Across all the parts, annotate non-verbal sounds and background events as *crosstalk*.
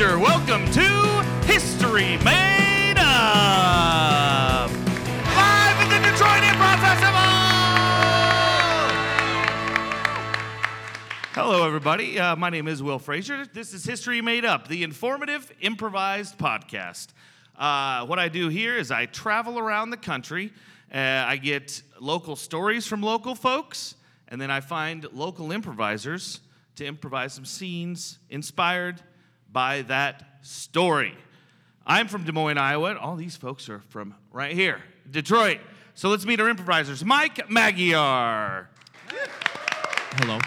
Welcome to History Made Up. Live at the Detroit Improv Festival. Hello, everybody. Uh, my name is Will Frazier. This is History Made Up, the informative, improvised podcast. Uh, what I do here is I travel around the country. Uh, I get local stories from local folks, and then I find local improvisers to improvise some scenes inspired by that story. I'm from Des Moines, Iowa. All these folks are from right here, Detroit. So let's meet our improvisers. Mike Magyar. Hello.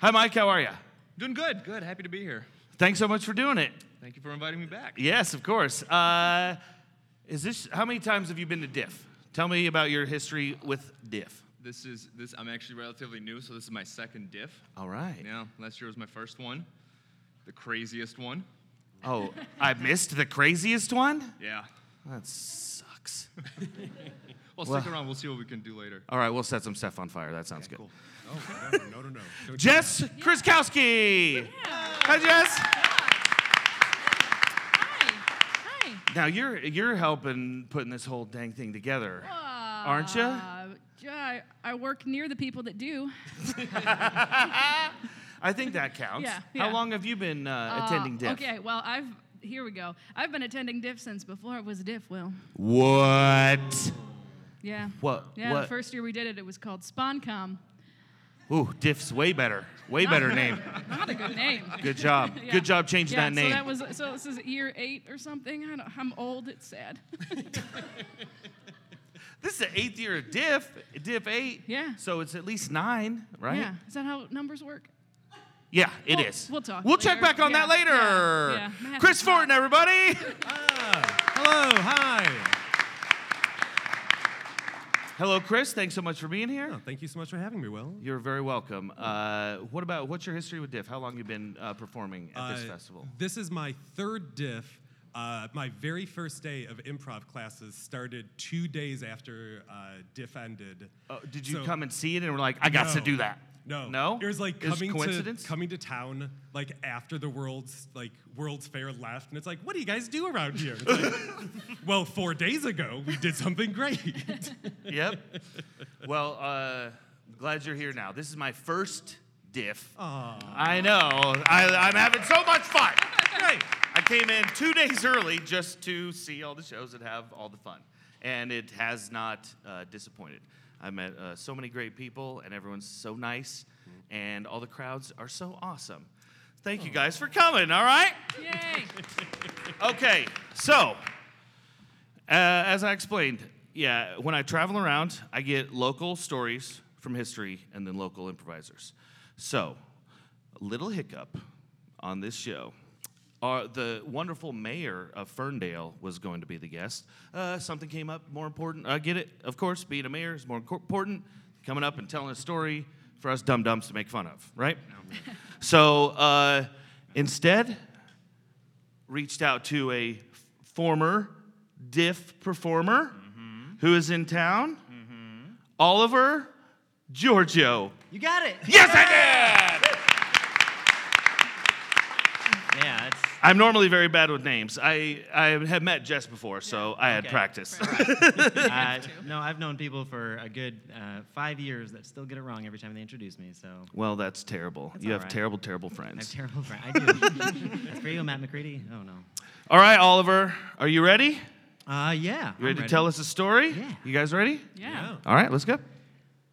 Hi, Mike. How are you? Doing good. Good. Happy to be here. Thanks so much for doing it. Thank you for inviting me back. Yes, of course. Uh, is this how many times have you been to Diff? Tell me about your history with Diff. This is this. I'm actually relatively new, so this is my second diff. All right. Yeah. Last year was my first one, the craziest one. Oh, I missed the craziest one. Yeah. That sucks. Well, *laughs* Well- stick around. We'll see what we can do later. All right, we'll set some stuff on fire. That sounds good. Cool. Oh, no, no, no, no. Don't *laughs* Jess Kriskowski. Hi, Jess. Hi. Hi. Now you're you're helping putting this whole dang thing together, aren't you? Yeah, I, I work near the people that do. *laughs* I think that counts. Yeah, How yeah. long have you been uh, Uh, attending Diff? Okay, well, I've here we go. I've been attending Diff since before it was Diff. Will. What? Yeah. What? Yeah. what? The first year we did it, it was called SpawnCom. Ooh, Diff's way better. Way better *laughs* name. Not a good name. Good job. *laughs* Yeah. Good job changing yeah, that name. So that was so. This is year eight or something. I don't, I'm old. It's sad. This is the eighth year of Diff. Diff eight. Yeah. So it's at least nine, right? Yeah. Is that how numbers work? Yeah, it We'll- is. we'll talk We'll check back on that later. yeah, yeah. Chris. Fortin, everybody. Hello, hi. Hello, Chris. Thanks so much for being here. Oh, thank you so much for having me, Will. You're very welcome. Uh, what about what's your history with Diff? How long you been uh, performing at this Uh, festival? This is my third diff. Uh, my very first day of improv classes started two days after uh, diff ended. Oh, did you so- come and see it and were like, I got to do that? No, No? It was like coming to coming to town like after the world's like World's Fair left, and it's like, what do you guys do around here? Like, *laughs* well, four days ago we did something great. *laughs* Yep. well, uh, glad you're here now. This is my first diff. I know. I, I'm having so much fun. Great. Came in two days early just to see all the shows and have all the fun. And it has not uh, disappointed. I met uh, so many great people, and everyone's so nice, and all the crowds are so awesome. Thank you guys for coming, all right? Yay. *laughs* Okay, so uh, as I explained, yeah, when I travel around, I get local stories from history and then local improvisers. So, a little hiccup on this show. Uh, the wonderful mayor of Ferndale was going to be the guest. Uh, something came up more important. I get it, of course. Being a mayor is more important. Coming up and telling a story for us dum dums to make fun of, right? *laughs* so uh, instead, reached out to a former diff performer who is in town, Oliver Giorgio. You got it. Yes, I did! Yeah, it's I'm normally very bad with names. I, I have met Jess before, so I had Okay. practice. uh, *laughs* *laughs* no. I've known people for a good uh, five years that still get it wrong every time they introduce me. So well, that's terrible. you have right. terrible, terrible I have friends. terrible friends. I do. *laughs* That's for you, Matt McCready. Oh no. All right, Oliver, are you ready? Uh, yeah. You ready I'm to tell us a story? Yeah. You guys ready? Yeah. All right, let's go.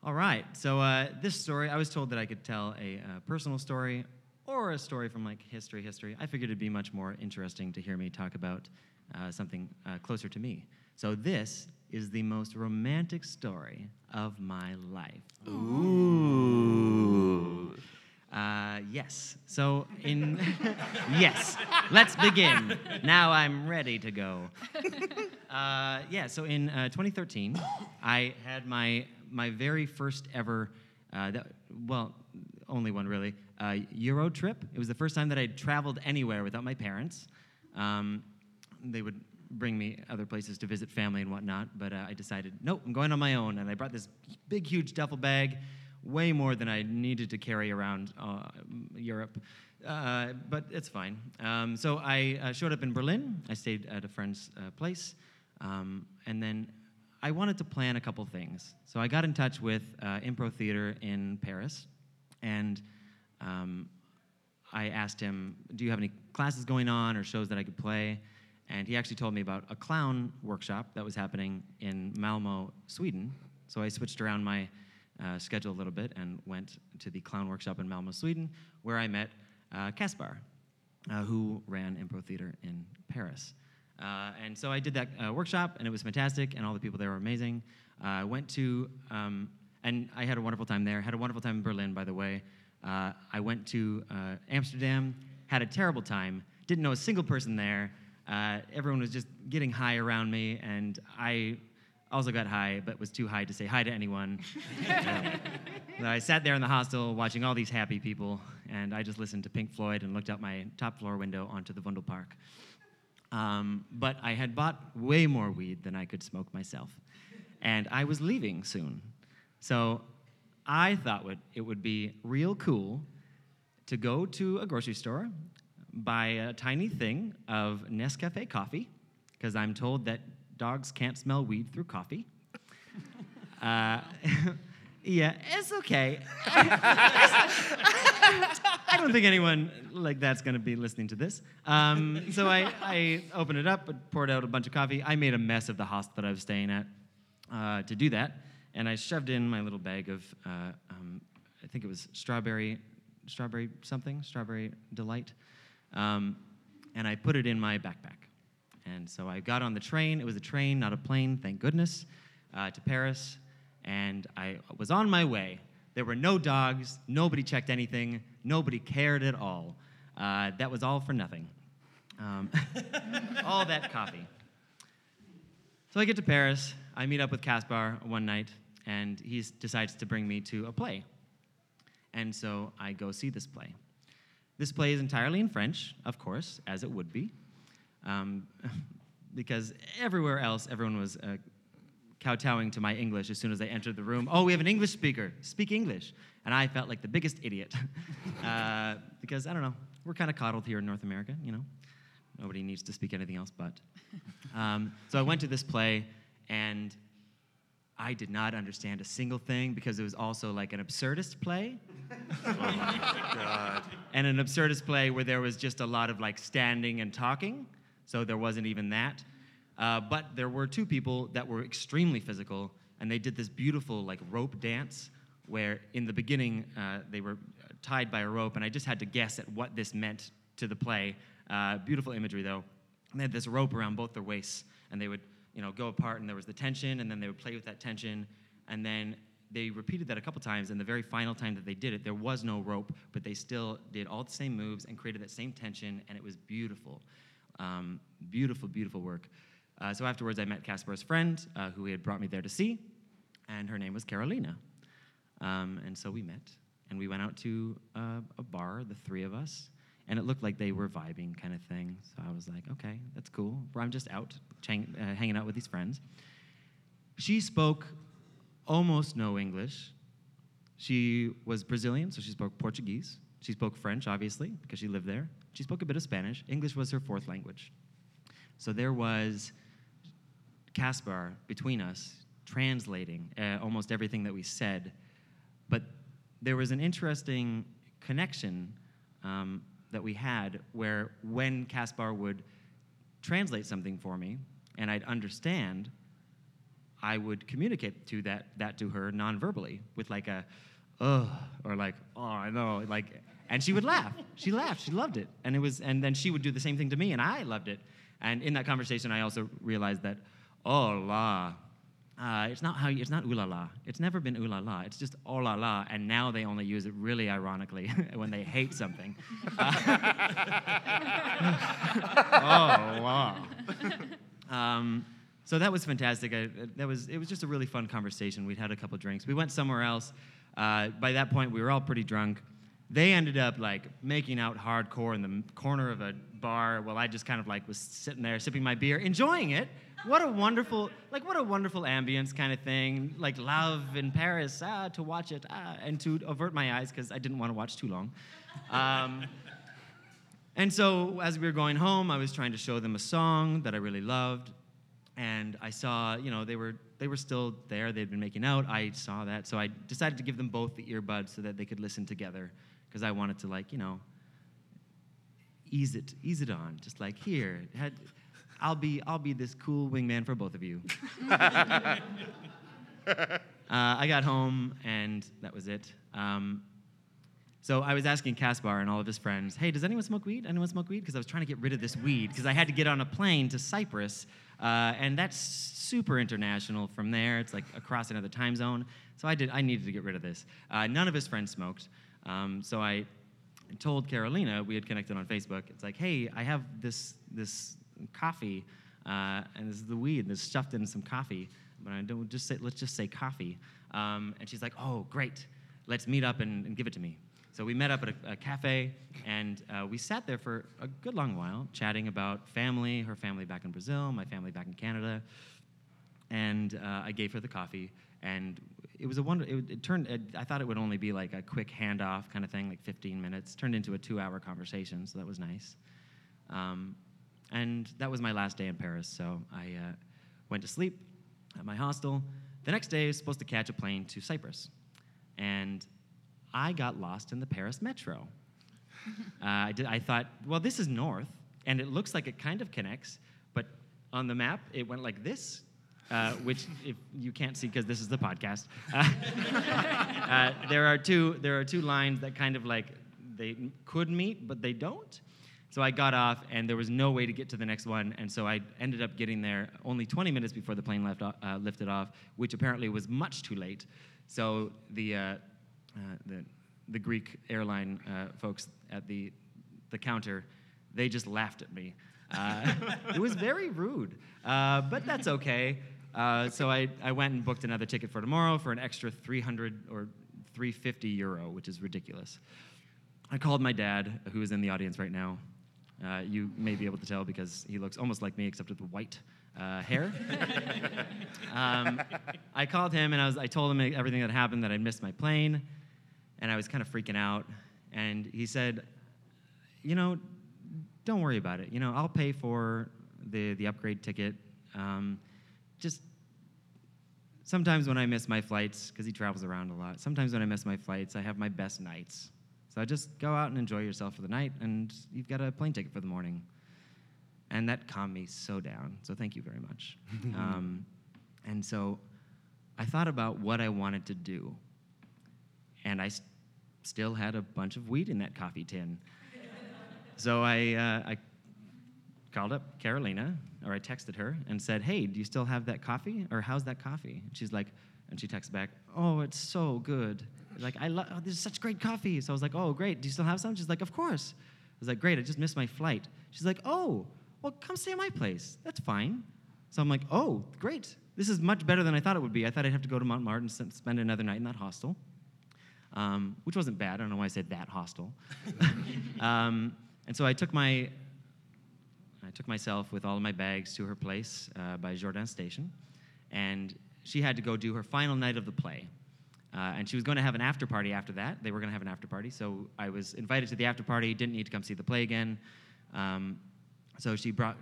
All right. So uh, this story, I was told that I could tell a uh, personal story or a story from like history. History. I figured it'd be much more interesting to hear me talk about uh, something uh, closer to me. So this is the most romantic story of my life. Ooh. Uh, yes. So in *laughs* yes, let's begin. Now I'm ready to go. *laughs* Uh, yeah. So in uh, 2013, I had my my very first ever, uh, that, well, only one really, uh, Euro trip. It was the first time that I'd traveled anywhere without my parents. Um, they would bring me other places to visit family and whatnot, but uh, I decided, nope, I'm going on my own. And I brought this big, huge duffel bag, way more than I needed to carry around uh, Europe. Uh, but it's fine. Um, so I uh, showed up in Berlin. I stayed at a friend's uh, place. Um, and then I wanted to plan a couple things. So I got in touch with uh, Impro Theater in Paris. And um, I asked him, Do you have any classes going on or shows that I could play? And he actually told me about a clown workshop that was happening in Malmo, Sweden. So I switched around my uh, schedule a little bit and went to the clown workshop in Malmo, Sweden, where I met uh, Kaspar, uh, who ran Impro Theater in Paris. Uh, and so I did that uh, workshop, and it was fantastic, and all the people there were amazing. Uh, I went to, um, and I had a wonderful time there. Had a wonderful time in Berlin, by the way. Uh, I went to uh, Amsterdam, had a terrible time. Didn't know a single person there. Uh, everyone was just getting high around me, and I also got high, but was too high to say hi to anyone. So *laughs* I sat there in the hostel watching all these happy people, and I just listened to Pink Floyd and looked out my top floor window onto the Vondel Park. Um, but I had bought way more weed than I could smoke myself, and I was leaving soon. So I thought it would be real cool to go to a grocery store, buy a tiny thing of Nescafe coffee, because I'm told that dogs can't smell weed through coffee. Uh, *laughs* yeah, it's okay. *laughs* I don't think anyone like that's going to be listening to this. Um, so I, I opened it up, poured out a bunch of coffee. I made a mess of the hostel that I was staying at uh, to do that, and I shoved in my little bag of, uh, um, I think it was strawberry, strawberry something, strawberry delight, um, and I put it in my backpack. And so I got on the train. It was a train, not a plane, thank goodness, uh, to Paris. And I was on my way. There were no dogs. Nobody checked anything. Nobody cared at all. Uh, that was all for nothing. Um, *laughs* all that coffee. So I get to Paris. I meet up with Caspar one night, and he decides to bring me to a play. And so I go see this play. This play is entirely in French, of course, as it would be, um, *laughs* because everywhere else, everyone was uh, kowtowing to my English as soon as I entered the room. Oh, we have an English speaker. Speak English. And I felt like the biggest idiot. *laughs* uh, because, I don't know, we're kind of coddled here in North America, you know? Nobody needs to speak anything else but. *laughs* Um, so I went to this play, and I did not understand a single thing because it was also like an absurdist play. And an absurdist play where there was just a lot of like standing and talking. So there wasn't even that. Uh, but there were two people that were extremely physical, and they did this beautiful like rope dance where in the beginning uh, they were tied by a rope, and I just had to guess at what this meant to the play. Uh, beautiful imagery though. And they had this rope around both their waists, and they would you know go apart, and there was the tension, and then they would play with that tension, and then they repeated that a couple times, and the very final time that they did it, there was no rope, but they still did all the same moves and created that same tension, and it was beautiful. Um, beautiful, beautiful work. Uh, so afterwards, I met Caspar's friend, uh, who he had brought me there to see, and her name was Carolina. Um, and so we met, and we went out to uh, a bar, the three of us, and it looked like they were vibing kind of thing. So I was like, okay, that's cool. I'm just out chang- uh, hanging out with these friends. She spoke almost no English. She was Brazilian, so she spoke Portuguese. She spoke French, obviously, because she lived there. She spoke a bit of Spanish. English was her fourth language. So there was Caspar between us translating uh, almost everything that we said. But there was an interesting connection um, that we had where when Caspar would translate something for me and I'd understand, I would communicate to that, that to her non-verbally with like a, ugh, or like, oh, I know, like, and she would laugh. She laughed. She loved it, and it was, and then she would do the same thing to me, and I loved it. And in that conversation, I also realized that, oh la, uh, it's not how you, it's not ooh la la. It's never been ooh la la. It's just oh la la. And now they only use it really ironically *laughs* when they hate something. *laughs* oh la. Um, so that was fantastic. I, that was it was just a really fun conversation. We'd had a couple drinks. We went somewhere else. Uh, by that point, we were all pretty drunk. They ended up like making out hardcore in the corner of a bar while I just kind of like was sitting there sipping my beer, enjoying it. What a wonderful, like what a wonderful ambience kind of thing. Like love in Paris, ah, to watch it, ah, and to avert my eyes because I didn't want to watch too long. Um, *laughs* And so as we were going home, I was trying to show them a song that I really loved. And I saw, you know, they were they were still there. They'd been making out. I saw that, so I decided to give them both the earbuds so that they could listen together, because I wanted to like, you know, ease it, ease it on. Just like here, had, I'll be I'll be this cool wingman for both of you. *laughs* uh, I got home and that was it. Um, so I was asking Caspar and all of his friends, hey, does anyone smoke weed? Anyone smoke weed? Because I was trying to get rid of this weed because I had to get on a plane to Cyprus, uh, and that's super international from there. It's like across another time zone. So I did. I needed to get rid of this. Uh, none of his friends smoked, um, so I told Carolina we had connected on Facebook. It's like, hey, I have this this coffee, uh, and this is the weed that's stuffed in some coffee. But I don't just say let's just say coffee. Um, and she's like, oh, great. Let's meet up and, and give it to me. So we met up at a, a cafe, and uh, we sat there for a good long while, chatting about family, her family back in Brazil, my family back in Canada. And uh, I gave her the coffee, and it was a wonder. It, it turned. It, I thought it would only be like a quick handoff kind of thing, like 15 minutes. Turned into a two-hour conversation, so that was nice. Um, and that was my last day in Paris. So I uh, went to sleep at my hostel. The next day, I was supposed to catch a plane to Cyprus, and I got lost in the Paris metro. *laughs* uh, I, did, I thought, well, this is north, and it looks like it kind of connects, but on the map, it went like this, uh, which *laughs* if you can't see because this is the podcast. Uh, *laughs* uh, there are two there are two lines that kind of like they could meet, but they don't. So I got off, and there was no way to get to the next one, and so I ended up getting there only 20 minutes before the plane left, uh, lifted off, which apparently was much too late. So the uh, uh, the, the Greek airline uh, folks at the, the counter, they just laughed at me. Uh, it was very rude, uh, but that's okay. So I, I went and booked another ticket for tomorrow for an extra 300 or 350 euro, which is ridiculous. I called my dad, who is in the audience right now. Uh, you may be able to tell because he looks almost like me, except with white uh, hair. *laughs* um, I called him and I, was, I told him everything that happened, that I'd missed my plane and I was kind of freaking out. And he said, You know, don't worry about it. You know, I'll pay for the, the upgrade ticket. Um, just sometimes when I miss my flights, because he travels around a lot, sometimes when I miss my flights, I have my best nights. So just go out and enjoy yourself for the night, and you've got a plane ticket for the morning. And that calmed me so down. So thank you very much. *laughs* um, and so I thought about what I wanted to do and I still had a bunch of weed in that coffee tin. *laughs* so I, uh, I called up Carolina, or I texted her and said, "Hey, do you still have that coffee? Or how's that coffee?" And she's like, and she texts back, "Oh, it's so good. Like I love. Oh, this is such great coffee." So I was like, "Oh, great. Do you still have some?" She's like, "Of course." I was like, "Great. I just missed my flight." She's like, "Oh, well, come stay at my place. That's fine." So I'm like, "Oh, great. This is much better than I thought it would be. I thought I'd have to go to Montmartre and spend another night in that hostel." um, which wasn't bad. I don't know why I said that hostel. *laughs* um, and so I took my, I took myself with all of my bags to her place uh, by Jourdain Station, and she had to go do her final night of the play. Uh, and she was going to have an after party after that. They were going to have an after party, so I was invited to the after party. Didn't need to come see the play again. Um, so she brought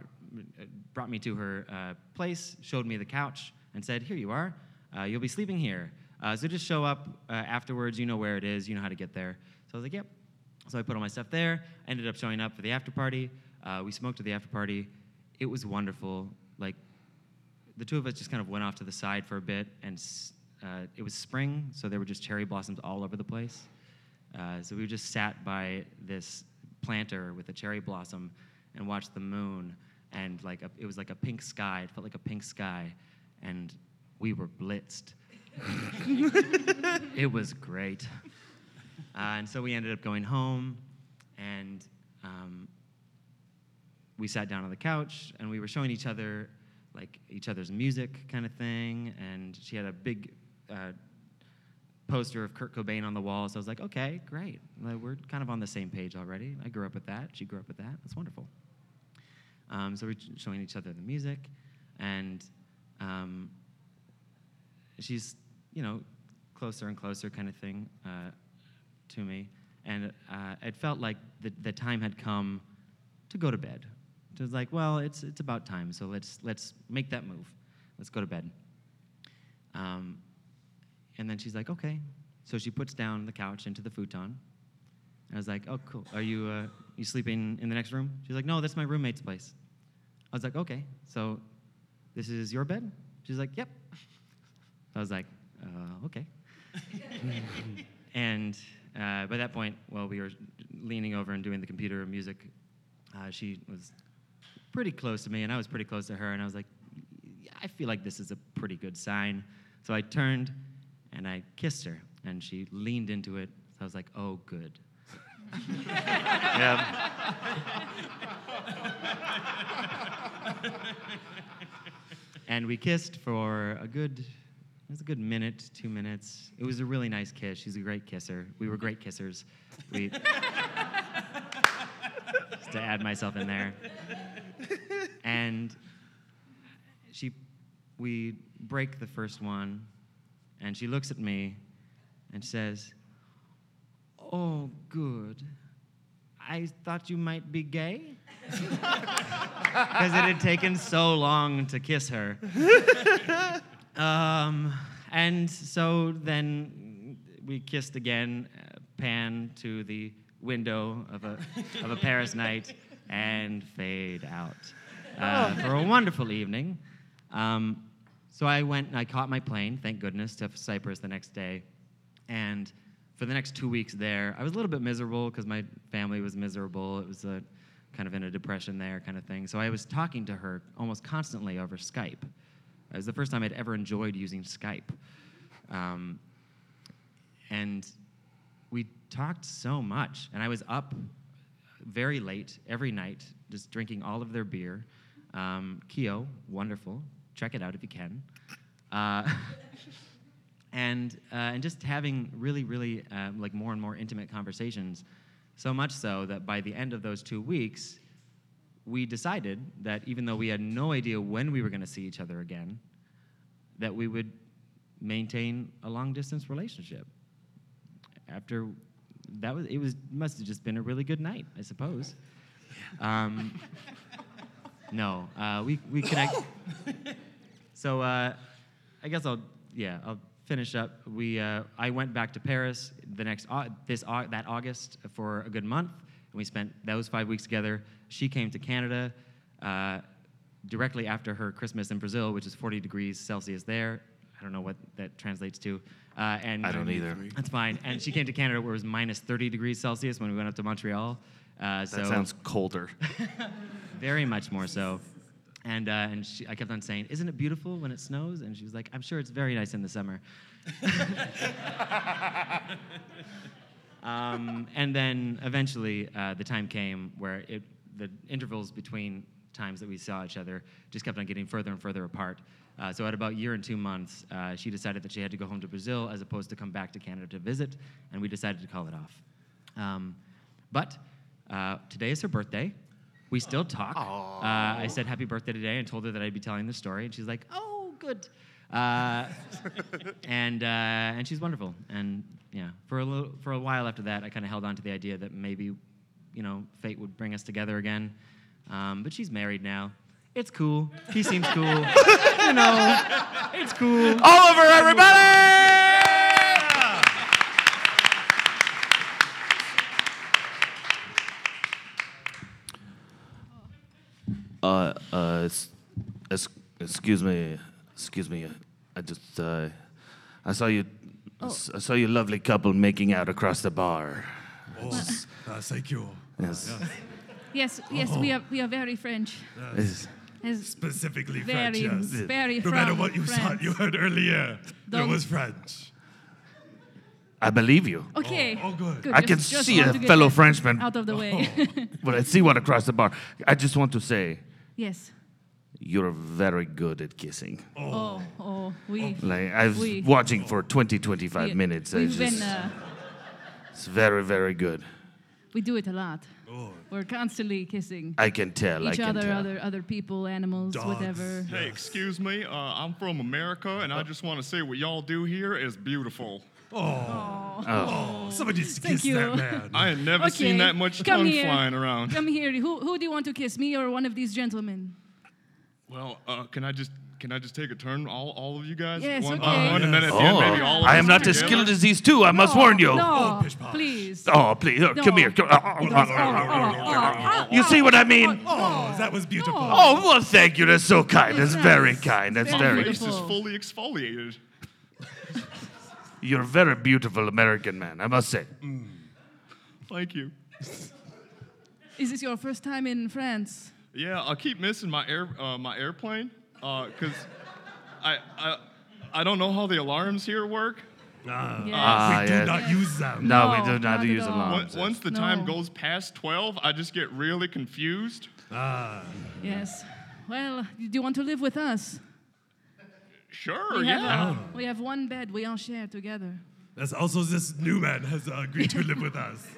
brought me to her uh, place, showed me the couch, and said, "Here you are. Uh, you'll be sleeping here." Uh, so just show up uh, afterwards. You know where it is. You know how to get there. So I was like, yep. So I put all my stuff there. Ended up showing up for the after party. Uh, we smoked at the after party. It was wonderful. Like the two of us just kind of went off to the side for a bit, and uh, it was spring, so there were just cherry blossoms all over the place. Uh, so we just sat by this planter with a cherry blossom and watched the moon, and like a, it was like a pink sky. It felt like a pink sky, and we were blitzed *laughs* it was great. Uh, and so we ended up going home, and um, we sat down on the couch, and we were showing each other like each other's music kind of thing. And she had a big uh, poster of Kurt Cobain on the wall. So I was like, okay, great. We're kind of on the same page already. I grew up with that. She grew up with that. That's wonderful. Um, so we're showing each other the music, and um, she's you know, closer and closer kind of thing uh, to me. And uh, it felt like the, the time had come to go to bed. It was like, well, it's, it's about time, so let's, let's make that move. Let's go to bed. Um, and then she's like, okay. So she puts down the couch into the futon. And I was like, oh, cool. Are you, uh, you sleeping in the next room? She's like, no, that's my roommate's place. I was like, okay. So this is your bed? She's like, yep. I was like, uh, okay. *laughs* and uh, by that point, while we were leaning over and doing the computer music, uh, she was pretty close to me, and I was pretty close to her, and I was like, "Yeah, I feel like this is a pretty good sign. So I turned and I kissed her, and she leaned into it. So I was like, oh, good. *laughs* Yeah. And we kissed for a good, it was a good minute, two minutes. It was a really nice kiss. She's a great kisser. We were great kissers. We, just to add myself in there. And she, we break the first one, and she looks at me and says, Oh, good. I thought you might be gay *laughs* because it had taken so long to kiss her. *laughs* um, and so then we kissed again, uh, pan to the window of a, of a Paris night, and fade out uh, for a wonderful evening. Um, so I went and I caught my plane, thank goodness, to Cyprus the next day. And for the next two weeks there, I was a little bit miserable because my family was miserable. It was a, kind of in a depression there, kind of thing. So I was talking to her almost constantly over Skype. It was the first time I'd ever enjoyed using Skype. Um, and we talked so much, and I was up very late every night, just drinking all of their beer. Um, Keo, wonderful. Check it out if you can. Uh, *laughs* and uh, and just having really, really uh, like more and more intimate conversations. So much so that by the end of those two weeks, we decided that even though we had no idea when we were going to see each other again, that we would maintain a long distance relationship. After that was it was must have just been a really good night, I suppose. Um, *laughs* no, uh, we we connect. *laughs* so uh, I guess I'll yeah I'll finish up. We uh, I went back to Paris the next au- this au- that August for a good month, and we spent those five weeks together. She came to Canada uh, directly after her Christmas in Brazil, which is 40 degrees Celsius there. I don't know what that translates to. Uh, and I don't either. That's fine. And she came to Canada where it was minus 30 degrees Celsius when we went up to Montreal. Uh, so That sounds colder. *laughs* very much more so. And, uh, and she, I kept on saying, Isn't it beautiful when it snows? And she was like, I'm sure it's very nice in the summer. *laughs* um, and then eventually uh, the time came where it, the intervals between times that we saw each other just kept on getting further and further apart. Uh, so at about a year and two months, uh, she decided that she had to go home to Brazil as opposed to come back to Canada to visit, and we decided to call it off. Um, but uh, today is her birthday. We still talk. Uh, I said happy birthday today and told her that I'd be telling the story, and she's like, "Oh, good." Uh, *laughs* and uh, and she's wonderful. And yeah, for a little, for a while after that, I kind of held on to the idea that maybe, you know, fate would bring us together again. Um, but she's married now. It's cool. He seems cool. *laughs* you know, it's cool. Oliver, everybody! Uh, uh, es- es- excuse me, excuse me. I just, uh, I saw you, I saw you lovely couple making out across the bar. Oh, uh, thank you. Yes. Yes, yes, we are we are very French. Yes. As Specifically very, French, yes. very No matter from what you France. thought you heard earlier, it Don't- was French. I believe you. Okay. Oh, oh, good. I can just- just see want a to get fellow that Frenchman, out of the way. *laughs* but I see one across the bar. I just want to say, yes. you're very good at kissing. Oh, oh, we. Like I was We- watching for 20, 25 we, minutes. We've just, been. Uh, it's very, very good. we do it a lot. Oh, We're constantly kissing I can tell. I each can other, tell. other other people, animals, Dogs. whatever. Hey, excuse me. Uh, I'm from America, and I just want to say what y'all do here is beautiful. Oh, Oh. somebody just Thank kiss you. that man. I had never Okay, seen that much come tongue here. flying around. Come here. Who, who do you want to kiss, me or one of these gentlemen? Well, uh, can I just can I just take a turn, all, all of you guys, Yes, one okay. by one, and then at the Oh, end maybe all of I am us not as together? skilled as these two. I must warn you. No, pish posh. please. Oh, please, uh, come here. Come- uh, uh, Oh, uh, oh, oh, You see what I mean? Oh, that was beautiful. Oh, well, thank you. That's so kind. That's It's very kind. That's Very My very. face is fully exfoliated. You're a very beautiful American man, I must say. Thank you. *laughs* Is this your first time in France? Yeah, I keep missing my air uh, my airplane because I, I I don't know how the alarms here work. Ah, Yes. Ah, we do yeah. not use them. No, No, we do not not at use all. Once, alarms. once the No. time goes past twelve, I just get really confused. Ah, Yes. Well, do you want to live with us? Sure, We have, yeah. uh, we have one bed we all share together. that's also this new man has uh, agreed to live with us. *laughs*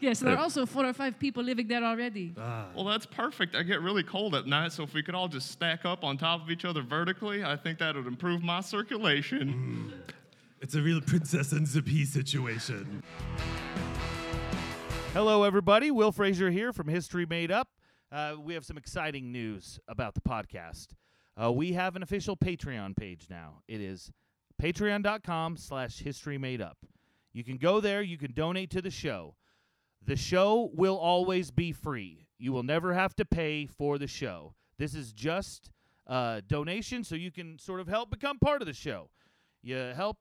Yes, there are also four or five people living there already. Well, that's perfect. I get really cold at night, so if we could all just stack up on top of each other vertically, I think that would improve my circulation. It's a real princess and the pea situation. Hello, everybody. Will Frazier here from History Made Up. Uh, we have some exciting news about the podcast. Uh, we have an official Patreon page now. It is patreon.com slash history made up. You can go there. You can donate to the show. The show will always be free. You will never have to pay for the show. This is just a donation so you can sort of help become part of the show. You help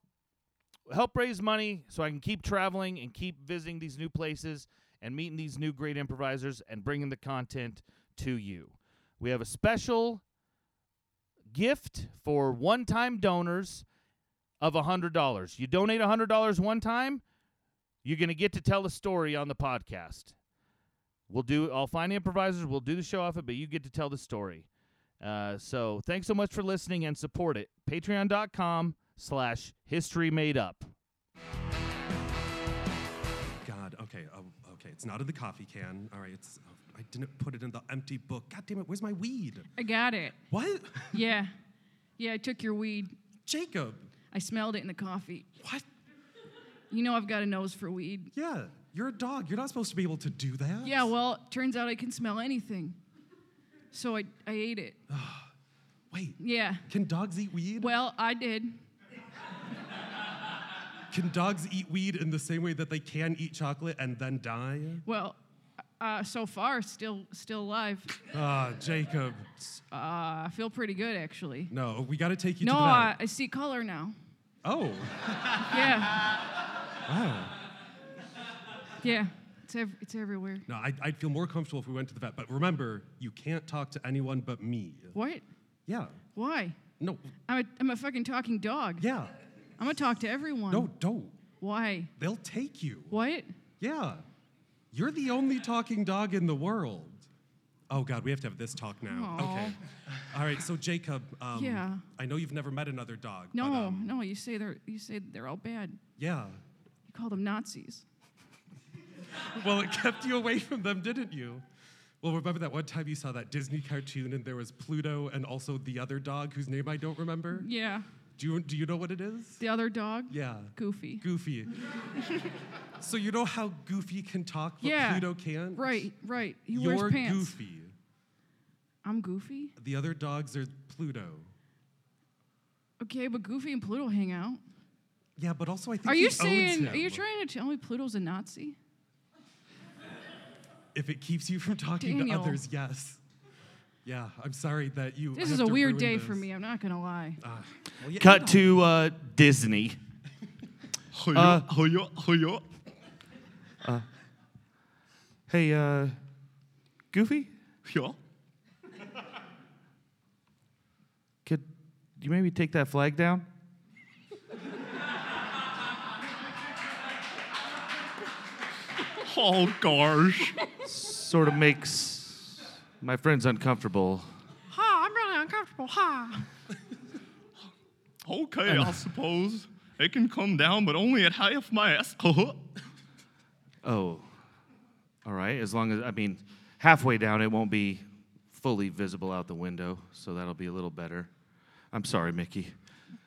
help raise money so I can keep traveling and keep visiting these new places and meeting these new great improvisers and bringing the content to you. We have a special gift for one-time donors of $100. You donate $100 one time, you're going to get to tell a story on the podcast. We'll do I'll find improvisers, we'll do the show off it, but you get to tell the story. Uh, so thanks so much for listening and support it. Patreon.com slash history made up. God, okay, oh, okay. It's not in the coffee can. All right, it's. I didn't put it in the empty book. God damn it, where's my weed? I got it. What? Yeah. *laughs* Yeah, I took your weed. Jacob. I smelled it in the coffee. What? You know I've got a nose for weed. Yeah, you're a dog. You're not supposed to be able to do that. Yeah, well, turns out I can smell anything. So I, I ate it. *sighs* Wait, Yeah. can dogs eat weed? Well, I did. Can dogs eat weed in the same way that they can eat chocolate and then die? Well, uh, so far, still still alive. Ah, Jacob. Uh, I feel pretty good, actually. No, we got to take you No, to the I, vet. I see color now. oh, *laughs* Yeah. wow. Yeah. It's, ev- it's everywhere. No, I'd, I'd feel more comfortable if we went to the vet. But remember, you can't talk to anyone but me. What? Yeah. Why? No. I'm a, I'm a fucking talking dog. Yeah. I'm gonna talk to everyone. No, don't. Why? They'll take you. What? Yeah. You're the only talking dog in the world. Oh, God, we have to have this talk now. Aw. Okay. All right, so Jacob, um, Yeah. I know you've never met another dog. No, But, um, no. You say they're you say they're all bad. yeah. You call them Nazis. *laughs* Well, it kept you away from them, didn't you? Well, remember that one time you saw that Disney cartoon and there was Pluto and also the other dog whose name I don't remember? Yeah. Do you, do you know what it is? The other dog. Yeah. Goofy. Goofy. *laughs* so you know how Goofy can talk, but yeah. Pluto can't? Right. Right. He You're wears pants. Goofy. I'm Goofy. The other dogs are Pluto. Okay, but Goofy and Pluto hang out. Yeah, but also I think Are you saying? Are you trying to tell me Pluto's a Nazi? If it keeps you from talking Daniel. to others, yes. Yeah, I'm sorry that you. This is a weird day this. for me. I'm not gonna lie. Ah, well, yeah, Cut to uh, Disney. *laughs* Uh, Hoyo, hoyo, hoyo. Hey, uh, Goofy, Yeah. could you maybe take that flag down? *laughs* Oh gosh. Sort of makes my friends uncomfortable. Ha! I'm really uncomfortable. Ha! *laughs* Okay, I suppose. It can come down, but only at half mast. *laughs* Oh, all right. As long as I mean, halfway down, it won't be fully visible out the window, so that'll be a little better. I'm sorry, Mickey.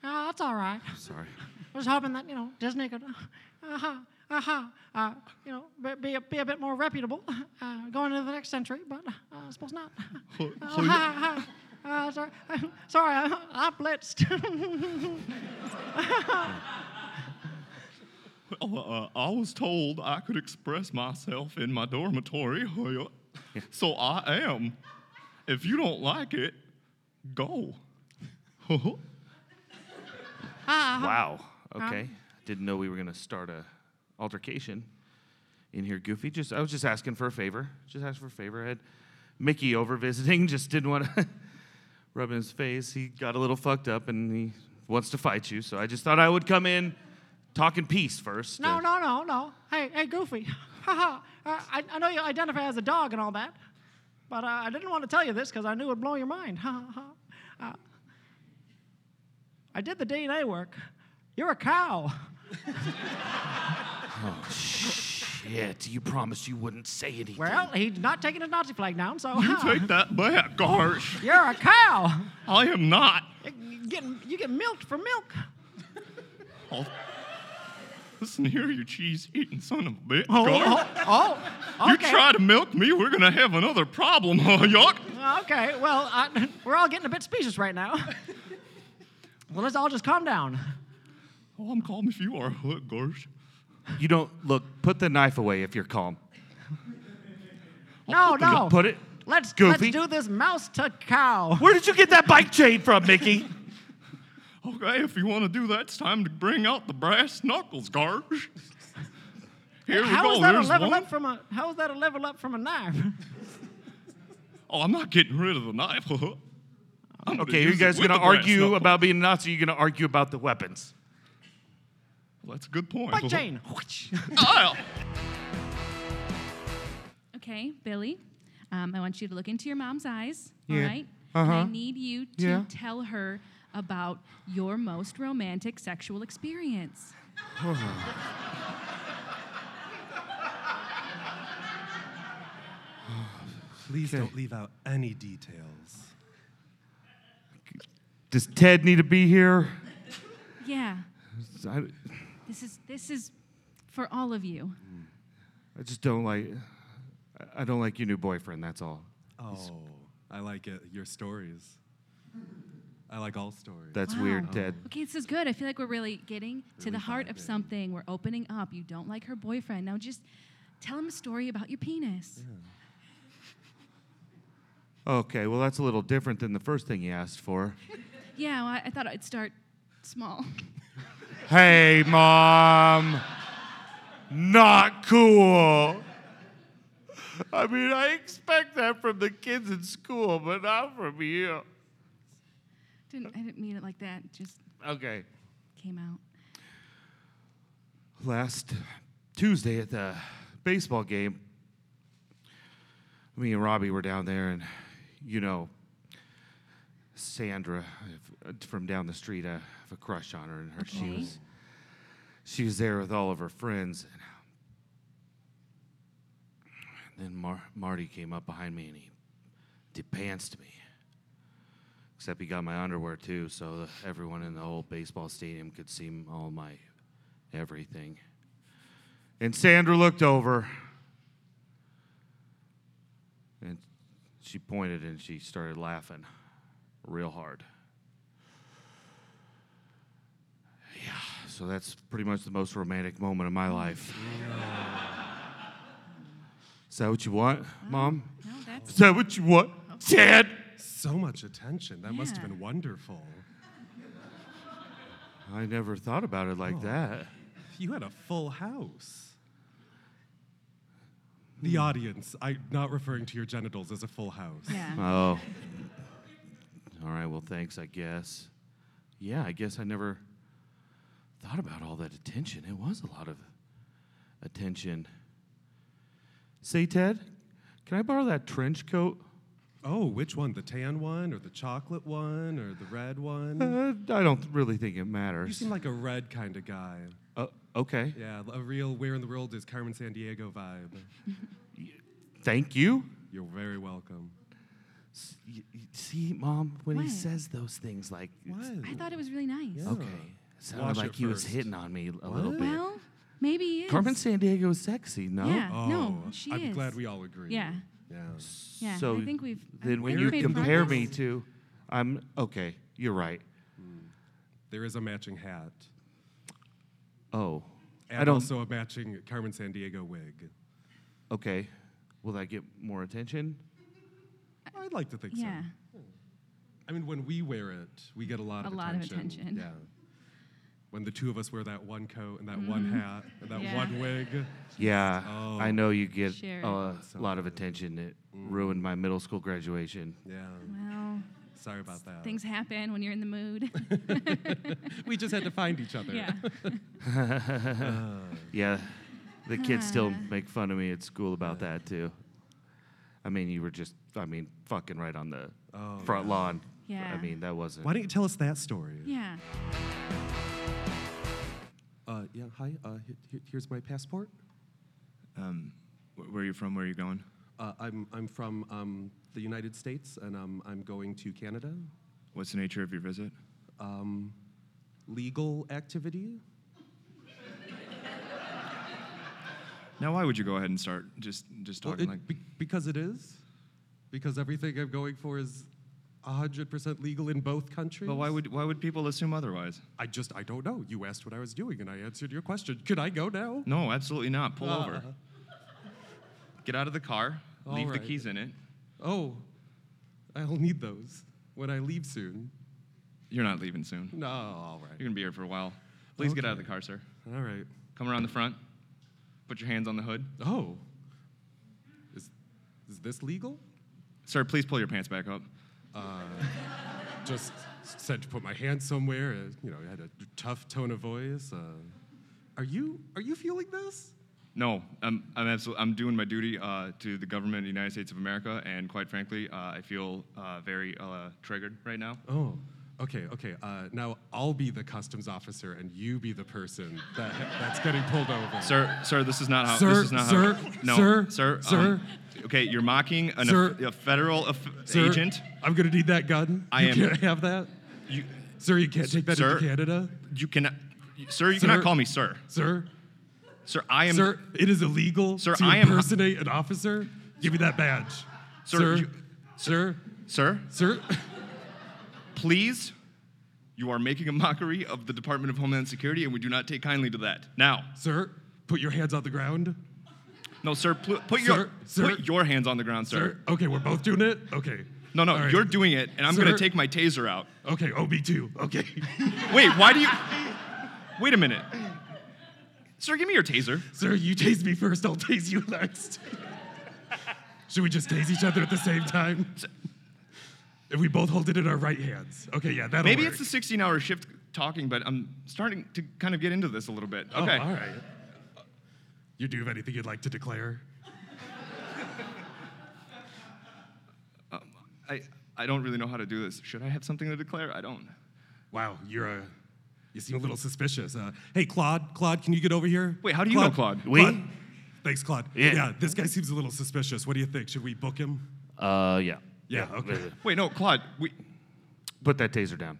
Oh, that's all right. Sorry. I was hoping that, you know, Disney could, *laughs* uh-huh, uh-huh, uh, you know, be, be, a, be a bit more reputable *laughs* uh, going into the next century, but uh, I suppose not. *laughs* So- Uh, *laughs* so you- hi, hi. Uh, sorry, sorry, I, I blitzed. Oh, uh, I was told I could express myself in my dormitory, so I am. If you don't like it, go. Wow. Okay. Didn't know we were gonna start a altercation in here, Goofy. Just I was just asking for a favor. Just asking for a favor. I had Mickey over visiting. *laughs* Just didn't want to *laughs* rub in his face. He got a little fucked up and he wants to fight you. So I just thought I would come in, talk in peace first. no, Uh, no, no, no. Hey, hey, Goofy. *laughs* Haha. uh, I, I know you identify as a dog and all that, but uh, I didn't want to tell you this because I knew it would blow your mind. Ha, ha, ha. Uh, I did the DNA work. You're a cow. Shit, you promised you wouldn't say anything. Well, he's not taking his Nazi flag down, so You ha, take that back, oh, Garsh. you're a cow. I am not. You get, you get milked for milk. Oh. Listen here, you cheese eating son of a bitch. Oh, Garsh. oh, oh, You try to milk me, we're gonna have another problem, *laughs* huh, yuck? Okay, well, I, we're all getting a bit specious right now. well, let's all just calm down. Oh, I'm calm if you are, look, Garsh. You don't look. Put the knife away if you're calm. *laughs* No, put the- no. Put it. Let's Goofy. let's do this mouse to cow. Where did you get that bike chain from, Mickey? *laughs* Okay, if you want to do that, it's time to bring out the brass knuckles, Garsh. *laughs* Here we How go. is that a level one. up from a how is that a level up from a knife? Oh, I'm not getting rid of the knife. I'm gonna Okay, are you use it guys with gonna the brass argue knuckle. about being Nazi? You're gonna argue about the weapons. Well, that's a good point. Bike chain. *laughs* Ah, Okay, Billy, um, I want you to look into your mom's eyes. Yeah. All right. And I Uh-huh. need you to Yeah. tell her about your most romantic sexual experience. *sighs* Please don't leave out any details. Does Ted need to be here? Yeah. I, This is this is for all of you. I just don't like. I don't like your new boyfriend. That's all. Oh, I like it. Your stories. I like all stories. That's Wow. weird, Ted. Okay, this is good. I feel like we're really getting to the Really heart of vibing. something. We're opening up. You don't like her boyfriend. Now just tell him a story about your penis. Okay, well that's a little different than the first thing you asked for. *laughs* Yeah, well, I, I thought I'd start small. *laughs* Hey, mom. Not cool. I mean, I expect that from the kids in school, but not from you. didn't I didn't mean it like that. It just Okay. came out. last Tuesday at the baseball game, me and Robbie were down there, and you know, Sandra from down the street, I have a crush on her, and her she was she was there with all of her friends, and um, then Mar- Marty came up behind me and he depanced me. Except he got my underwear too, so the, everyone in the whole baseball stadium could see all my everything. And Sandra looked over and she pointed and she started laughing real hard. Yeah, so that's pretty much the most romantic moment of my life. Is that what you want, Mom? No, that's Is that what you want, Dad? so much attention. That must have been wonderful. I never thought about it like oh. that. You had a full house. The hmm. audience, I'm not referring to your genitals as a full house. yeah. Oh. All right, well, thanks, I guess. Yeah, I guess I never thought about all that attention. It was a lot of attention. Say, Ted, can I borrow that trench coat? Oh, which one? The tan one or the chocolate one or the red one? Uh, I don't really think it matters. you seem like a red kind of guy. Uh, okay. Yeah, a real where in the world is Carmen Sandiego vibe. *laughs* Thank you. You're very welcome. S- y- y- See, mom, when he What? says those things, like, it's- I thought it was really nice. okay, sounded Wash like he was first. hitting on me a little bit. Well, maybe he is. Carmen San Diego is sexy, no? Yeah. Oh, no, she I'm is. glad we all agree. Yeah. Yeah. Yeah. So I think we've. I then when think you we've made compare me to, I'm okay. You're right. Hmm. There is a matching hat. Oh, And I don't. also a matching Carmen Sandiego wig. okay, will that get more attention? I'd like to think Yeah. so. I mean, when we wear it, we get a lot A of lot attention. A lot of attention. attention. Yeah. When the two of us wear that one coat and that one hat and that Mm-hmm. Yeah. one wig. Yeah, Oh. I know you get Share a it. lot of attention. It ruined my middle school graduation. Yeah. Well, Sorry about that. things happen when you're in the mood. *laughs* We just had to find each other. yeah. *laughs* *laughs* Yeah, the kids still make fun of me at school about that too. I mean, you were just, I mean, fucking right on the Oh, front yeah. lawn. Yeah. I mean, that wasn't. Why don't you tell us that story? Yeah. Uh, yeah, hi. Uh, he- he- here's my passport. Um, wh- where are you from? Where are you going? Uh, I'm, I'm from um, the United States and um, I'm going to Canada. What's the nature of your visit? Um, legal activity. Now, why would you go ahead and start just just Well, talking it- like? be- because it is. Because everything I'm going for is 100% legal in both countries. But why would why would people assume otherwise? I just, I don't know. You asked what I was doing and I answered your question. Could I go now? No, absolutely not. Pull over. Uh, Get out of the car. All leave the keys in it. Oh, I'll need those when I leave soon. You're not leaving soon. No, all right. You're gonna be here for a while. Please get out of the car, sir. All right. Come around the front. Put your hands on the hood. Oh. Is, is this legal? Sir, please pull your pants back up. Just said to put my hand somewhere. Uh, you know, I had a tough tone of voice. Uh, are you are you feeling this? No, I'm, I'm, absolutely, I'm doing my duty uh, to the government of the United States of America, and quite frankly, uh, I feel uh, very uh, triggered right now. Oh. Okay, okay. Uh, now I'll be the customs officer, and you be the person that, that's getting pulled over. Sir, sir, this is not how. Sir, this is not sir, how. No, sir, sir, sir. um, okay, you're mocking an, Sir. a federal aff- Sir, agent. I'm gonna need that gun. I you am- can't have that. You, Sir, you can't take that Sir. into Canada. you cannot, sir. You Sir. cannot call me sir. Sir, Sir, I am. sir, it is illegal Sir, to I am- impersonate an officer. Give me that badge. Sir, sir, you- sir, Sir, sir. Please. You are making a mockery of the Department of Homeland Security, and we do not take kindly to that. Now, Sir, put your hands on the ground. no, sir. Pl- put your Sir, put your hands on the ground, sir. Sir, okay, we're both doing it. Okay. No, no, right. you're doing it, and I'm Sir. gonna take my taser out. Okay, oh, me too. Okay. *laughs* Wait, why do you? Wait a minute, sir. Give me your taser. Sir, you tase me first, I'll tase you next. Should we just tase each other at the same time? If we both hold it in our right hands. Okay, yeah, that'll Maybe work. it's the 16-hour shift talking, but I'm starting to kind of get into this a little bit. Oh, Okay. all right. You do have anything you'd like to declare? I I don't really know how to do this. Should I have something to declare? I don't. Wow, you're a. You seem a little suspicious. Uh, hey, Claude, Claude, can you get over here? Wait, how do you know Claude? We? Thanks, Claude. Yeah. this guy seems a little suspicious. What do you think? Should we book him? Uh, yeah. Yeah, okay. Wait, no, Claude. We, Put that taser down,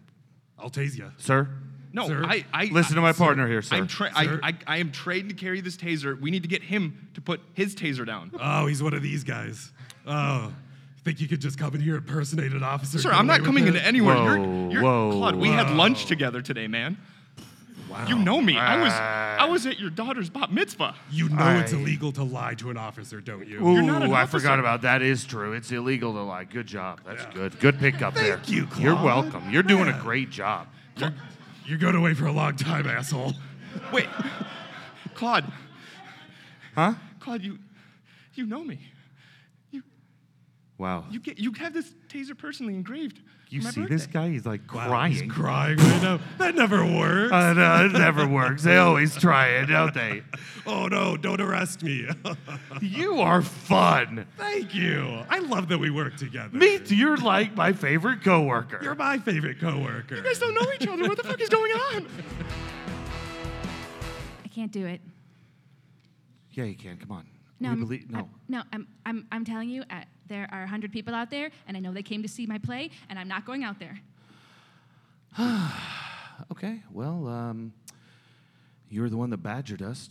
I'll tase you. sir. no, Sir? I, I Listen to my partner here, sir. I'm tra- I, Sir? I, I am trained to carry this taser. We need to get him to put his taser down. Oh, he's one of these guys. Oh, think you could just come in here impersonate an officer? Sir, get I'm not with coming it? into anywhere. Whoa, you're, you're, whoa, Claude, we had lunch together today, man. Wow. You know me. I was I uh. was at your daughter's bat mitzvah. You know it's I- illegal to lie to an officer, don't you? Ooh, not an I officer. forgot about that. Is true. It's illegal to lie. Good job. That's Yeah. good. Good pickup there. Thank you, Claude. You're welcome. You're doing a Yeah. great job. You're, you're going away for a long time, asshole. Wait, Claude, Huh? Claude, you you know me. You Wow. you get you have this taser personally engraved. You for my see this guy? He's like Wow, crying. He's crying right now. That never works. Uh, no, it never works. They always try it, don't they? *laughs* oh no, don't arrest me. *laughs* You are fun. Thank you. I love that we work together. Me too. You're like my favorite coworker. You're my favorite coworker. You guys don't know each other. What the fuck is going on? I can't do it. yeah, you can. Come on. No, we I'm, believe. I- No. no, I'm, I'm, I'm telling you, I, there are 100 people out there, and I know they came to see my play, and I'm not going out there. *sighs* Okay, well, um, you were the one that badgered us,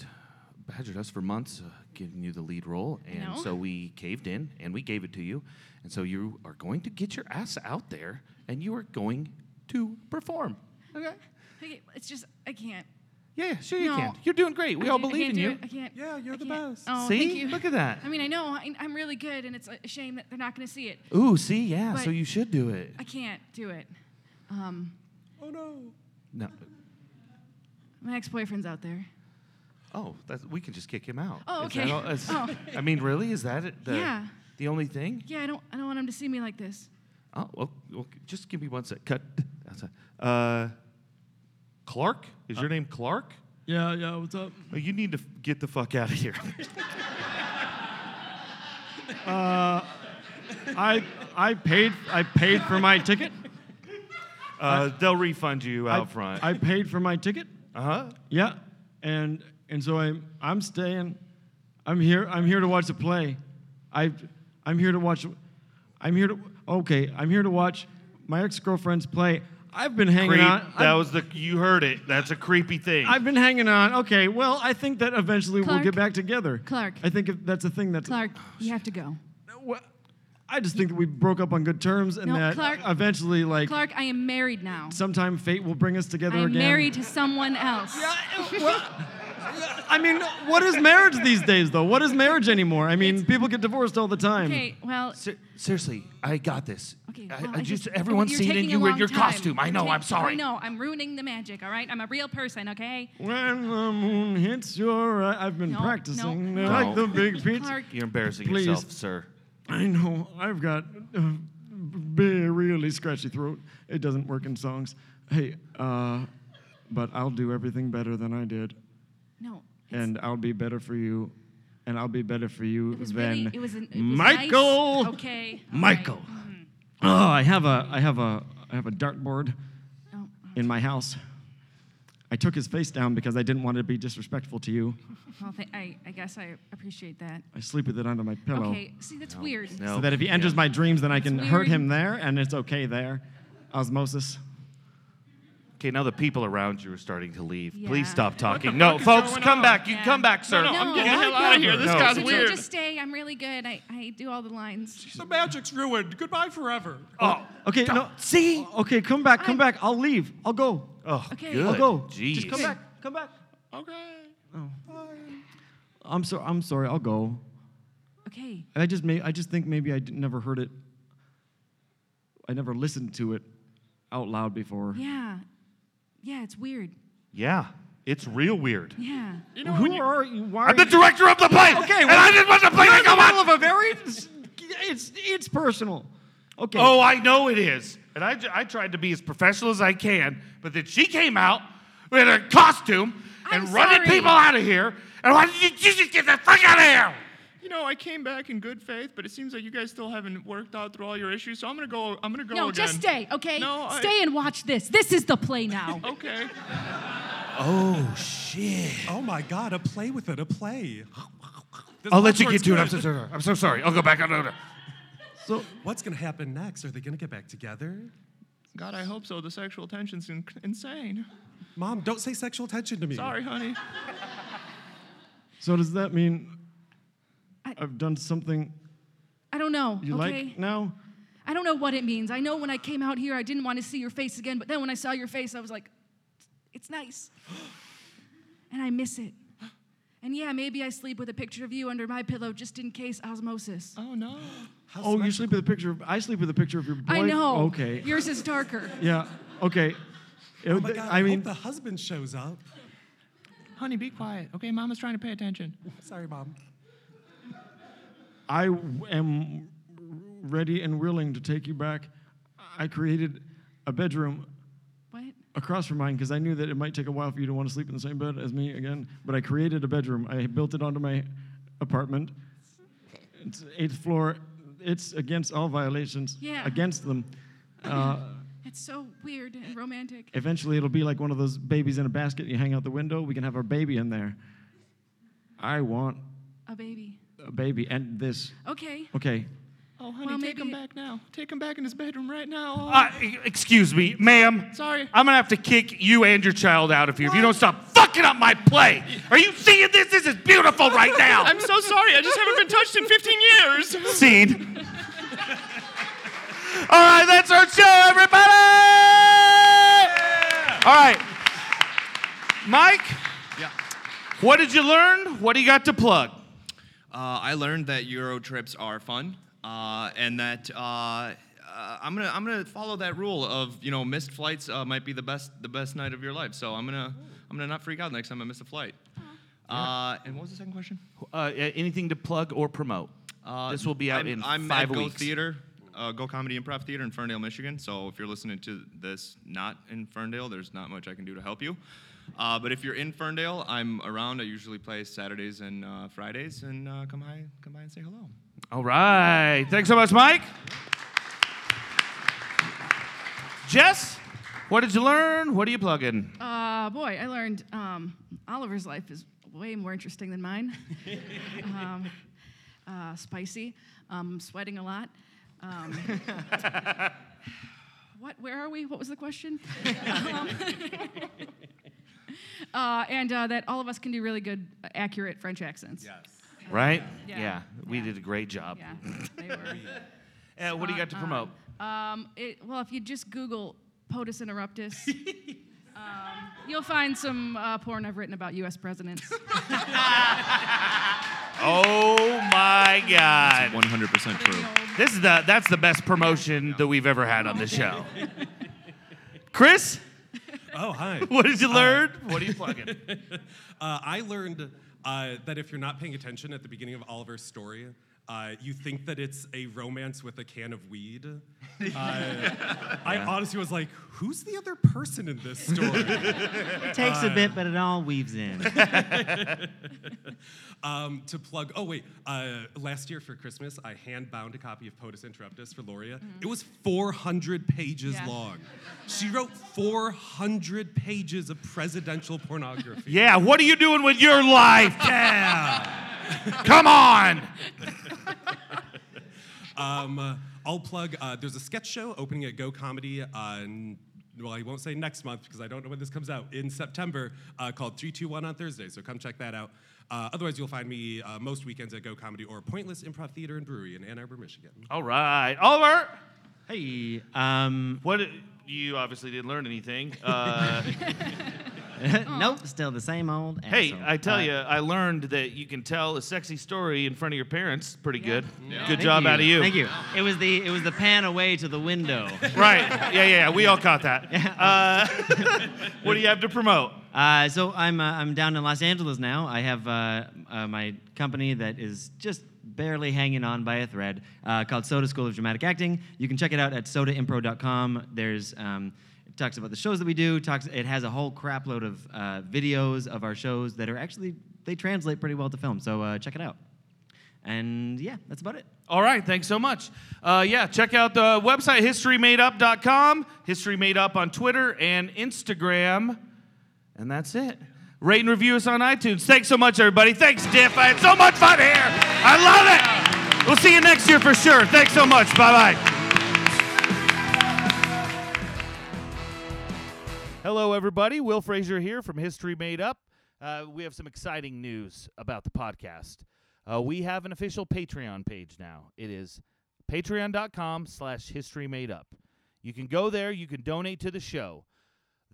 badgered us for months, uh, giving you the lead role, and so we caved in and we gave it to you, and so you are going to get your ass out there and you are going to perform. Okay. Okay, It's just, I can't. Yeah, yeah, sure you No. can. You're doing great. We I all can't- I believe can't in do you. it. I can't. Yeah, you're I the can't. best. Oh, See, thank you. look at that. I mean, I know I, I'm really good, and it's a shame that they're not going to see it. Ooh, see, yeah. so But- you should do it. I can't do it. Um, Oh no. No. my ex-boyfriend's out there. Oh, that's, we can just kick him out. Oh, Is that okay. all- is- *laughs* Oh. I mean, really? Is that it? The, Yeah. The only thing? Yeah, I don't. I don't want him to see me like this. Oh, well, well just give me one sec. Cut. That's a- Uh, Clark? Is your name Clark? Yeah, yeah, what's up? You need to f- get the fuck out of here. *laughs* I I paid I paid for my ticket. Uh, they'll refund you I, out front. I paid for my ticket. uh huh. Yeah, and and so I'm I'm staying. I'm here. I'm here to watch the play. I I'm here to watch. I'm here to okay. I'm here to watch my ex girlfriend's play. I've been hanging Creep. on. That I've, was the. You heard it. That's a creepy thing. I've been hanging on. Okay, well, I think that eventually we'll get back together. Clark. I think if that's a thing that's. Clark, oh, you have to go. Well, I just think that we broke up on good terms, and No, that Clark. eventually, like, Clark, I am married now. sometime fate will bring us together again. I am married to someone else. well, *laughs* I mean, what is marriage these days, though? What is marriage anymore? I mean, people get divorced all the time. Okay, well, Ser- seriously, I got this. okay. I, well, I I just, just everyone's you're seen taking you a in long your time. costume. I You're know. ta- I'm sorry. I know. I'm ruining the magic. All right. I'm a real person. Okay. When the moon hits your eye, I've been No, practicing no, like no. the big pizza. Clark, You're embarrassing Please. yourself, sir. I know, I've got a b- really scratchy throat. It doesn't work in songs. Hey, uh, but I'll do everything better than I did, no. and I'll be better for you, and I'll be better for you It was than really. It was. An, it was Michael. Nice. Okay. Michael. right. Oh, I have a, I have a, I have a dartboard oh, oh, in my house. I took his face down because I didn't want to be disrespectful to you. well, th- I, I guess I appreciate that. I sleep with it under my pillow. Okay. See, that's weird. No. So that if he enters my dreams, then I can That's hurt him there, and it's okay there. Osmosis. Okay, now the people around you are starting to leave. Please stop talking. No, folks, come on? back. You Yeah. come back, sir. No, No, I'm getting the hell out of here. This no. guy's Could you weird. just stay? I'm really good. I, I do all the lines. The magic's ruined. Goodbye forever. Oh, Okay, no. see? Okay, come back, come I- back. I'll leave. I'll go. Oh, Okay. good. I'll go. Jeez. Just come back. Come back. Okay. Oh. Bye. I'm sorry. I'm sorry. I'll go. Okay. I just may I just think maybe I d- never heard it. I never listened to it out loud before. Yeah. Yeah. It's weird. Yeah, it's real weird. Yeah. You know, Who you, are you? Why I'm the you- director of the play. Okay, and well, I just want the play You're to in the go middle on. of a very. It's it's personal. Okay. Oh, I know it is. And I, j- I tried to be as professional as I can, but then she came out in a costume and I'm running sorry. people out of here. And why did you, you just get the fuck out of here? You know, I came back in good faith, but it seems like you guys still haven't worked out through all your issues. So I'm gonna go. I'm gonna go No, again. just stay. Okay. No, I- stay and watch this. This is the play now. *laughs* Okay. Oh, shit. Oh my God, a play with it, a play. This I'll let you get to it. I'm so sorry. I'm so sorry. I'll go back on order. So What's gonna happen next? Are they gonna get back together? God, I hope so. The sexual tension's in- insane. Mom, don't say sexual tension to me. Sorry, honey. so does that mean I- I've done something I don't know. you okay. like now? I don't know what it means. I know when I came out here, I didn't want to see your face again, but then when I saw your face, I was like, it's nice. *gasps* and I miss it. And yeah, maybe I sleep with a picture of you under my pillow just in case osmosis. Oh no. How Oh, you sleep with a picture. Of, I sleep with a picture of your boy. I know. Okay. Yours is darker. Yeah. Okay. Oh my God, I mean, hope the husband shows up. Honey, be quiet. Okay, Mama's trying to pay attention. Sorry, Mom. I am ready and willing to take you back. I created a bedroom What? across from mine because I knew that it might take a while for you to want to sleep in the same bed as me again. But I created a bedroom. I built it onto my apartment. It's eighth floor. It's against all violations. Yeah. Against them. *laughs* Uh, It's so weird and romantic. eventually, it'll be like one of those babies in a basket. You hang out the window. We can have our baby in there. I want A baby. A baby and this. Okay. Okay. Oh, honey, Well, take him maybe- back now. Take him back in his bedroom right now. Uh, e- excuse me, ma'am. Sorry. I'm gonna have to kick you and your child out of here if you don't stop fucking up my play. Are you seeing this? This is beautiful right *laughs* now. I'm so sorry. I just haven't been touched in 15 years. Scene. All right, that's our show, everybody. All right, Mike. Yeah. What did you learn? What do you got to plug? Uh, I learned that Euro trips are fun, uh, and that uh, uh, I'm gonna I'm gonna follow that rule of you know missed flights uh, might be the best the best night of your life. So I'm gonna I'm gonna not freak out next time I miss a flight. Uh, and what was the second question? Uh, anything to plug or promote? Uh, this will be out I'm, in I'm five at Go. Theater, uh, Go Comedy Improv Theater in Ferndale, Michigan. So if you're listening to this not in Ferndale, there's not much I can do to help you. Uh, but if you're in Ferndale, I'm around. I usually play Saturdays and uh, Fridays, and uh, come by, come by and say hello. All right. Thanks so much, Mike. Jess, what did you learn? What are you plugging? Uh, boy, I learned um, Oliver's life is way more interesting than mine. *laughs* um, uh, spicy. Um, sweating a lot. Um, *laughs* what? Where are we? What was the question? *laughs* Um, *laughs* uh, and uh, that all of us can do really good, uh, accurate French accents. Yes. Right? Yeah. we Yeah. did a great job. Yeah. *laughs* They were. Uh, what do you got to promote? Um, it, well, if you just Google POTUS interruptus, *laughs* um, you'll find some uh, porn I've written about U.S. presidents. Oh my God. 100% true. This is the that's the best promotion that we've ever had on the show. Chris, Oh, hi. *laughs* what did you learn? what are you plugging? *laughs* Uh, I learned uh, that if you're not paying attention at the beginning of Oliver's story, uh, you think that it's a romance with a can of weed. *laughs* Uh, I honestly was like, who's the other person in this story? It *laughs* takes a bit, but it all weaves in. *laughs* um, to plug, oh wait, uh, last year for Christmas, I hand bound a copy of POTUS Interruptus for Loria. It was 400 pages Yeah. long. She wrote 400 pages of presidential pornography. Yeah, what are you doing with your life? Yeah. Come on. Um, uh, I'll plug. Uh, there's a sketch show opening at Go Comedy on. Well, I won't say next month because I don't know when this comes out. In September, uh, called 321 on Thursday. So come check that out. Uh, otherwise, you'll find me uh, most weekends at Go Comedy or Pointless Improv Theater and Brewery in Ann Arbor, Michigan. All right, Oliver. Hey, um, What? You obviously didn't learn anything. *laughs* *laughs* Nope, still the same old. hey, asshole. I tell Uh, you, I learned that you can tell a sexy story in front of your parents. Pretty good. Good thank job out of you. Thank you. It was the it was the pan away to the window. *laughs* Right. Yeah, yeah, yeah. We all caught that. *laughs* Uh, what do you have to promote? Uh, so I'm uh, I'm down in Los Angeles now. I have uh, uh, my company that is just barely hanging on by a thread uh, called Soda School of Dramatic Acting. You can check it out at sodaimpro.com. There's um, it talks about the shows that we do. Talks it has a whole crap load of uh, videos of our shows that are actually they translate pretty well to film. So uh, check it out. And yeah, that's about it. All right, thanks so much. Uh, yeah, check out the website historymadeup.com, History Made Up on Twitter and Instagram, and that's it. Rate and review us on iTunes. Thanks so much, everybody. Thanks, Diff. I had so much fun here. I love it. We'll see you next year for sure. Thanks so much. Bye bye. Hello, everybody. Will Fraser here from History Made Up. Uh, we have some exciting news about the podcast. Uh, we have an official Patreon page now. It is patreon.com slash history made up. You can go there. You can donate to the show.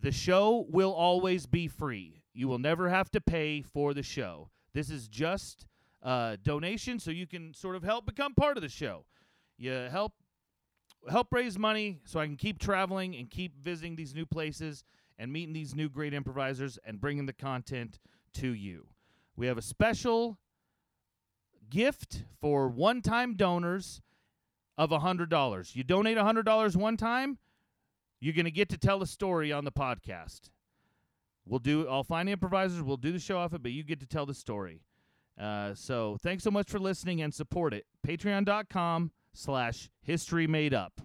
The show will always be free. You will never have to pay for the show. This is just a donation so you can sort of help become part of the show. You help help raise money so I can keep traveling and keep visiting these new places and meeting these new great improvisers and bringing the content to you. We have a special gift for one-time donors of $100. You donate $100 one time, you're going to get to tell a story on the podcast. We'll do I'll find improvisers, we'll do the show off it, but you get to tell the story. Uh, so thanks so much for listening and support it. Patreon.com slash history made up.